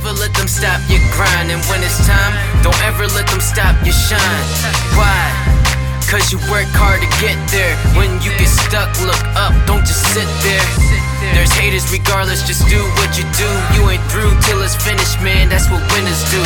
never let them stop your grind. And when it's time, don't ever let them stop your shine. Why? Cause you work hard to get there. When you get stuck, look up, don't just sit there. There's haters regardless, just do what you do. You ain't through till it's finished, man. That's what winners do.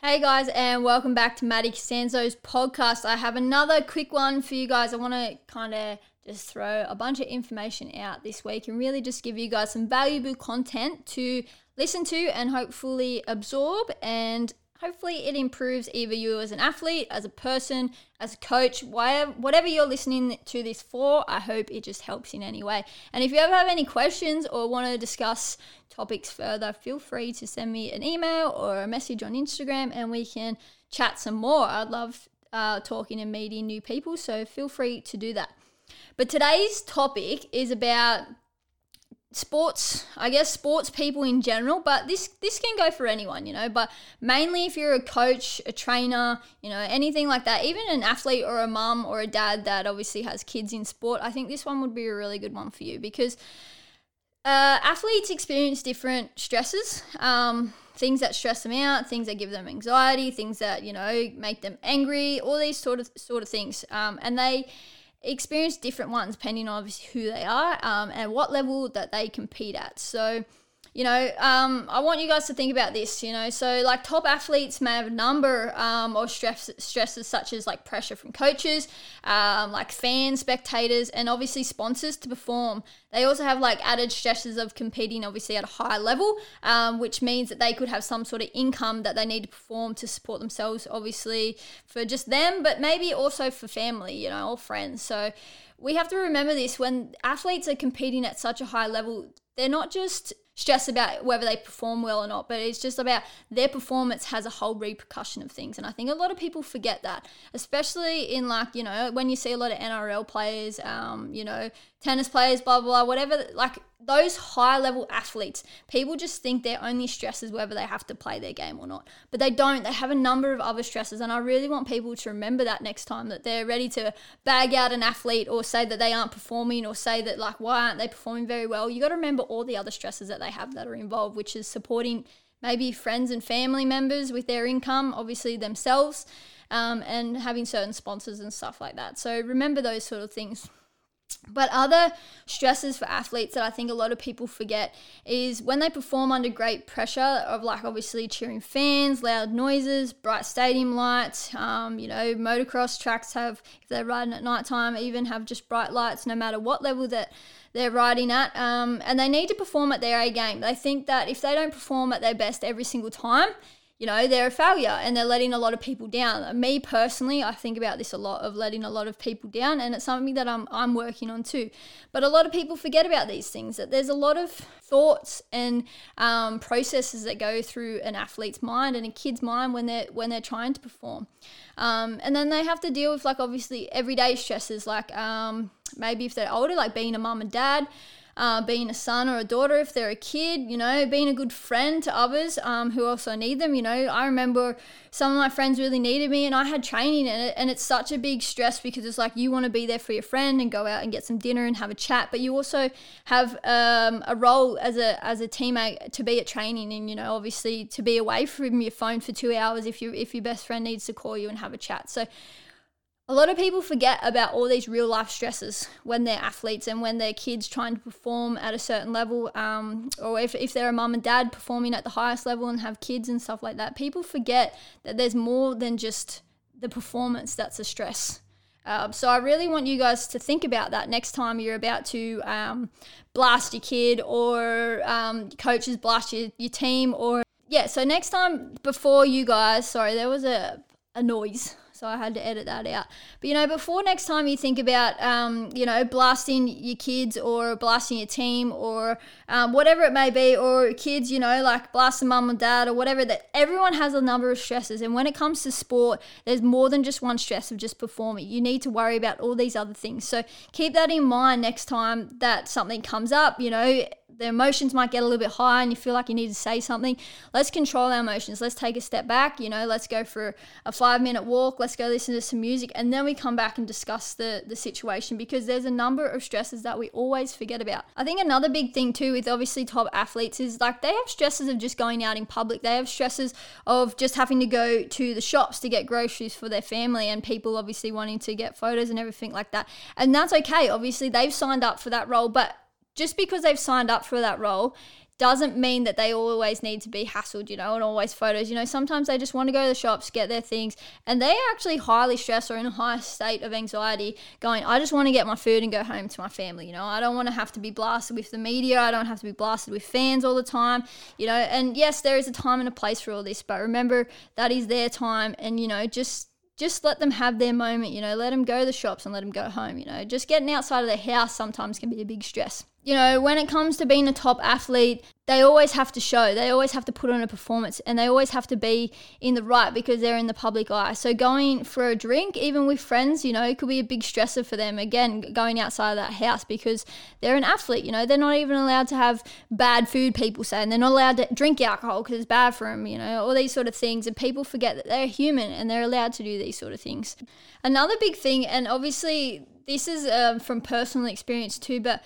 Hey guys, and welcome back to Maddie Costanzo's podcast. I have another quick one for you guys. I want to kind of just throw a bunch of information out this week and really just give you guys some valuable content to listen to and hopefully absorb and hopefully it improves either you as an athlete, as a person, as a coach, whatever, you're listening to this for. I hope it just helps in any way. And if you ever have any questions or want to discuss topics further, feel free to send me an email or a message on Instagram and we can chat some more. I'd love uh, talking and meeting new people, so feel free to do that. But today's topic is about sports i guess sports people in general but this this can go for anyone you know but mainly if you're a coach a trainer you know anything like that even an athlete or a mum or a dad that obviously has kids in sport i think this one would be a really good one for you because uh, athletes experience different stresses um, things that stress them out things that give them anxiety things that you know make them angry all these sort of sort of things um, and they experience different ones depending on who they are um, and what level that they compete at. So, you know, um, I want you guys to think about this. You know, so like top athletes may have a number um, of stress stresses such as like pressure from coaches, um, like fans, spectators, and obviously sponsors to perform. They also have like added stresses of competing obviously at a high level, um, which means that they could have some sort of income that they need to perform to support themselves, obviously for just them, but maybe also for family, you know, or friends. So we have to remember this when athletes are competing at such a high level, they're not just stress about whether they perform well or not, but it's just about their performance has a whole repercussion of things. And I think a lot of people forget that, especially in like, you know, when you see a lot of NRL players, um, you know, tennis players, blah, blah, blah, whatever, like those high level athletes, people just think their only stress is whether they have to play their game or not. But they don't. They have a number of other stresses. And I really want people to remember that next time that they're ready to bag out an athlete or say that they aren't performing or say that, like, why aren't they performing very well? You got to remember all the other stresses that they have that are involved, which is supporting maybe friends and family members with their income, obviously themselves, um, and having certain sponsors and stuff like that. So remember those sort of things. But other stresses for athletes that I think a lot of people forget is when they perform under great pressure of like obviously cheering fans, loud noises, bright stadium lights. Um, you know, motocross tracks have if they're riding at night time, even have just bright lights no matter what level that they're riding at. Um, and they need to perform at their A game. They think that if they don't perform at their best every single time, you know, they're a failure and they're letting a lot of people down. Me personally, I think about this a lot of letting a lot of people down, and it's something that I'm, I'm working on too. But a lot of people forget about these things that there's a lot of thoughts and um, processes that go through an athlete's mind and a kid's mind when they're when they're trying to perform. Um, and then they have to deal with like obviously everyday stresses, like um, maybe if they're older, like being a mum and dad uh, being a son or a daughter if they're a kid, you know, being a good friend to others um, who also need them. You know, I remember some of my friends really needed me and I had training in it, and it's such a big stress because it's like you want to be there for your friend and go out and get some dinner and have a chat, but you also have um, a role as a as a teammate to be at training and you know obviously to be away from your phone for two hours if you if your best friend needs to call you and have a chat. So a lot of people forget about all these real life stresses when they're athletes and when they're kids trying to perform at a certain level, um, or if, if they're a mum and dad performing at the highest level and have kids and stuff like that. People forget that there's more than just the performance that's a stress. Um, so I really want you guys to think about that next time you're about to um, blast your kid or um, coaches blast your, your team or yeah. So next time before you guys, sorry, there was a a noise so I had to edit that out. But you know, before next time you think about, um, you know, blasting your kids or blasting your team or um, whatever it may be, or kids, you know, like blasting mum and dad or whatever, that everyone has a number of stresses. And when it comes to sport, there's more than just one stress of just performing. You need to worry about all these other things. So keep that in mind next time that something comes up, you know the emotions might get a little bit high and you feel like you need to say something, let's control our emotions. Let's take a step back, you know, let's go for a five minute walk, let's go listen to some music, and then we come back and discuss the, the situation because there's a number of stresses that we always forget about. I think another big thing too with obviously top athletes is like they have stresses of just going out in public, they have stresses of just having to go to the shops to get groceries for their family and people obviously wanting to get photos and everything like that. And that's okay. Obviously, they've signed up for that role, but just because they've signed up for that role doesn't mean that they always need to be hassled, you know, and always photos. You know, sometimes they just want to go to the shops, get their things, and they are actually highly stressed or in a high state of anxiety, going, I just want to get my food and go home to my family. You know, I don't want to have to be blasted with the media. I don't have to be blasted with fans all the time, you know. And yes, there is a time and a place for all this, but remember that is their time, and, you know, just just let them have their moment, you know, let them go to the shops and let them go home, you know. Just getting outside of the house sometimes can be a big stress you know, when it comes to being a top athlete, they always have to show, they always have to put on a performance, and they always have to be in the right because they're in the public eye. So, going for a drink, even with friends, you know, it could be a big stressor for them. Again, going outside of that house because they're an athlete, you know, they're not even allowed to have bad food, people say, and they're not allowed to drink alcohol because it's bad for them, you know, all these sort of things. And people forget that they're human and they're allowed to do these sort of things. Another big thing, and obviously, this is um, from personal experience too, but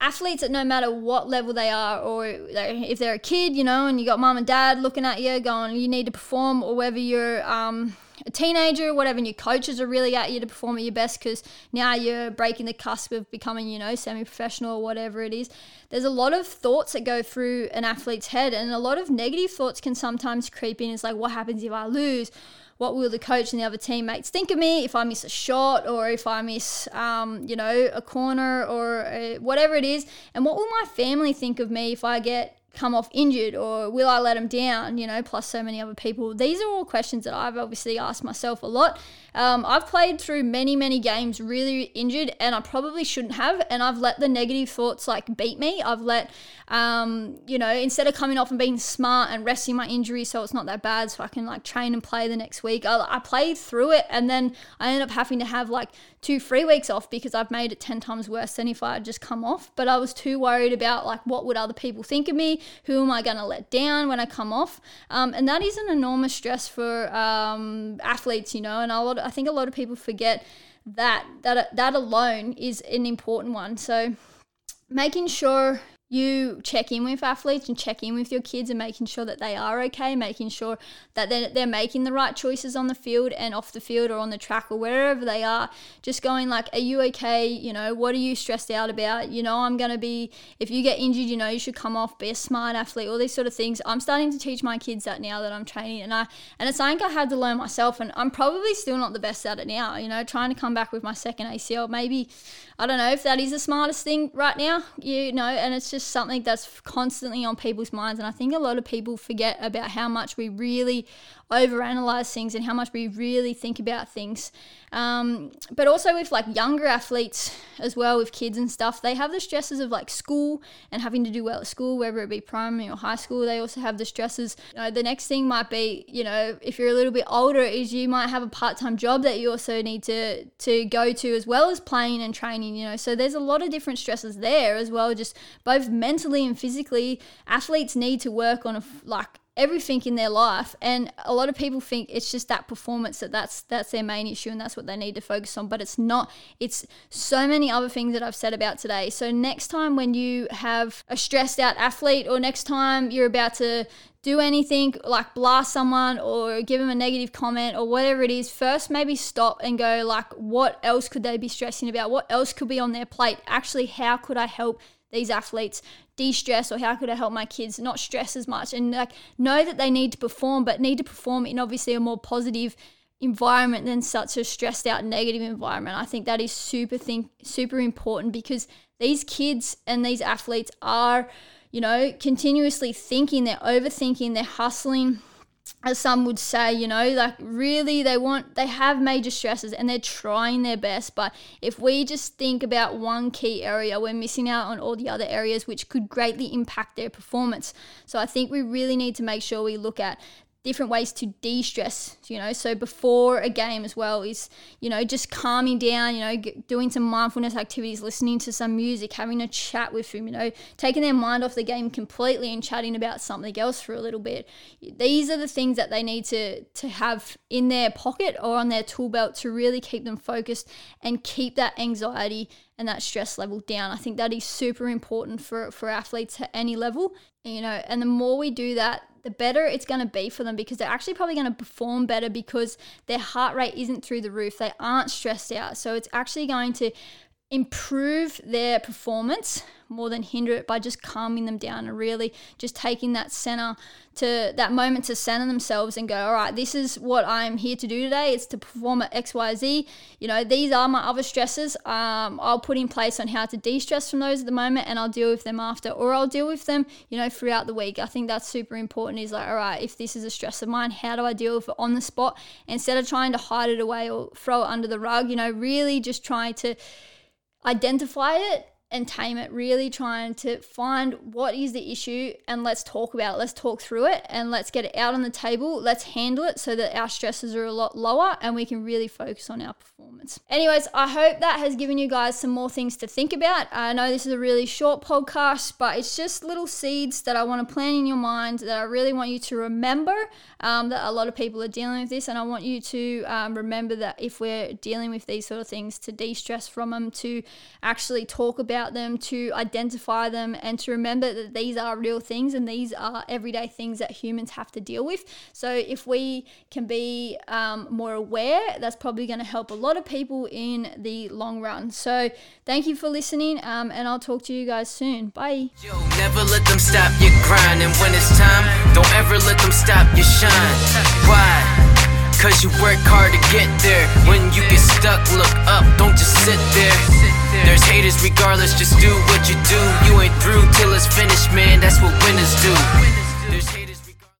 athletes at no matter what level they are or if they're a kid you know and you got mom and dad looking at you going you need to perform or whether you're um, a teenager whatever and your coaches are really at you to perform at your best because now you're breaking the cusp of becoming you know semi-professional or whatever it is. There's a lot of thoughts that go through an athlete's head and a lot of negative thoughts can sometimes creep in. It's like what happens if i lose what will the coach and the other teammates think of me if I miss a shot or if I miss, um, you know, a corner or a, whatever it is? And what will my family think of me if I get come off injured or will I let them down, you know, plus so many other people? These are all questions that I've obviously asked myself a lot. Um, I've played through many, many games really injured, and I probably shouldn't have. And I've let the negative thoughts like beat me. I've let, um, you know, instead of coming off and being smart and resting my injury so it's not that bad, so I can like train and play the next week. I, I played through it, and then I ended up having to have like two, three weeks off because I've made it 10 times worse than if I had just come off. But I was too worried about like what would other people think of me? Who am I going to let down when I come off? Um, and that is an enormous stress for um, athletes, you know, and a lot. I think a lot of people forget that that that alone is an important one. So making sure you check in with athletes and check in with your kids and making sure that they are okay, making sure that they're, they're making the right choices on the field and off the field or on the track or wherever they are. Just going like, are you okay? You know, what are you stressed out about? You know, I'm going to be, if you get injured, you know, you should come off, be a smart athlete, all these sort of things. I'm starting to teach my kids that now that I'm training and I, and it's something I had to learn myself and I'm probably still not the best at it now, you know, trying to come back with my second ACL. Maybe, I don't know if that is the smartest thing right now, you know, and it's just something that's constantly on people's minds. And I think a lot of people forget about how much we really overanalyze things and how much we really think about things. Um, but also with like younger athletes as well, with kids and stuff, they have the stresses of like school and having to do well at school, whether it be primary or high school. They also have the stresses. You know, the next thing might be, you know, if you're a little bit older, is you might have a part-time job that you also need to to go to as well as playing and training. You know, so there's a lot of different stresses there as well, just both mentally and physically. Athletes need to work on a like everything in their life. And a lot of people think it's just that performance that that's that's their main issue and that's what they need to focus on but it's not. It's so many other things that I've said about today. So next time when you have a stressed out athlete or next time you're about to do anything like blast someone or give them a negative comment or whatever it is first maybe stop and go like what else could they be stressing about? What else could be on their plate? Actually how could I help these athletes de-stress or how could I help my kids not stress as much and like know that they need to perform but need to perform in obviously a more positive environment than such a stressed out negative environment. I think that is super think super important because these kids and these athletes are, you know, continuously thinking, they're overthinking, they're hustling, as some would say, you know, like really they want, they have major stresses and they're trying their best. But if we just think about one key area, we're missing out on all the other areas which could greatly impact their performance. So I think we really need to make sure we look at different ways to de-stress you know? So before a game as well is you know just calming down you know doing some mindfulness activities listening to some music having a chat with them you know? Taking their mind off the game completely and chatting about something else for a little bit. These are the things that they need to to have in their pocket or on their tool belt to really keep them focused and keep that anxiety and that stress level down. I think that is super important for, for athletes at any level. You know, and the more we do that, the better it's going to be for them because they're actually probably going to perform better because their heart rate isn't through the roof. They aren't stressed out. So it's actually going to improve their performance more than hinder it by just calming them down and really just taking that center to that moment to center themselves and go, all right, this is what I'm here to do today. It's to perform at XYZ. You know, these are my other stresses. Um, I'll put in place on how to de stress from those at the moment and I'll deal with them after, or I'll deal with them, you know, throughout the week. I think that's super important is like, all right, if this is a stress of mine, how do I deal with it on the spot instead of trying to hide it away or throw it under the rug, you know, really just trying to identify it and tame it, really trying to find what is the issue and let's talk about it. Let's talk through it and let's get it out on the table. Let's handle it so that our stresses are a lot lower and we can really focus on our performance. Anyways, I hope that has given you guys some more things to think about. I know this is a really short podcast, but it's just little seeds that I want to plant in your mind that I really want you to remember um, that a lot of people are dealing with this. And I want you to um, remember that if we're dealing with these sort of things, to de stress from them, to actually talk about about them, to identify them, and to remember that these are real things and these are everyday things that humans have to deal with. So, if we can be um, more aware, that's probably going to help a lot of people in the long run. So, thank you for listening, um, and I'll talk to you guys soon. Bye. Yo, never let them stop your grind, and when it's time, don't ever let them stop your shine. Why? Cause you work hard to get there. When you get stuck, look up, don't just sit there. There's haters regardless, just do what you do. You ain't through till it's finished, man. That's what winners do.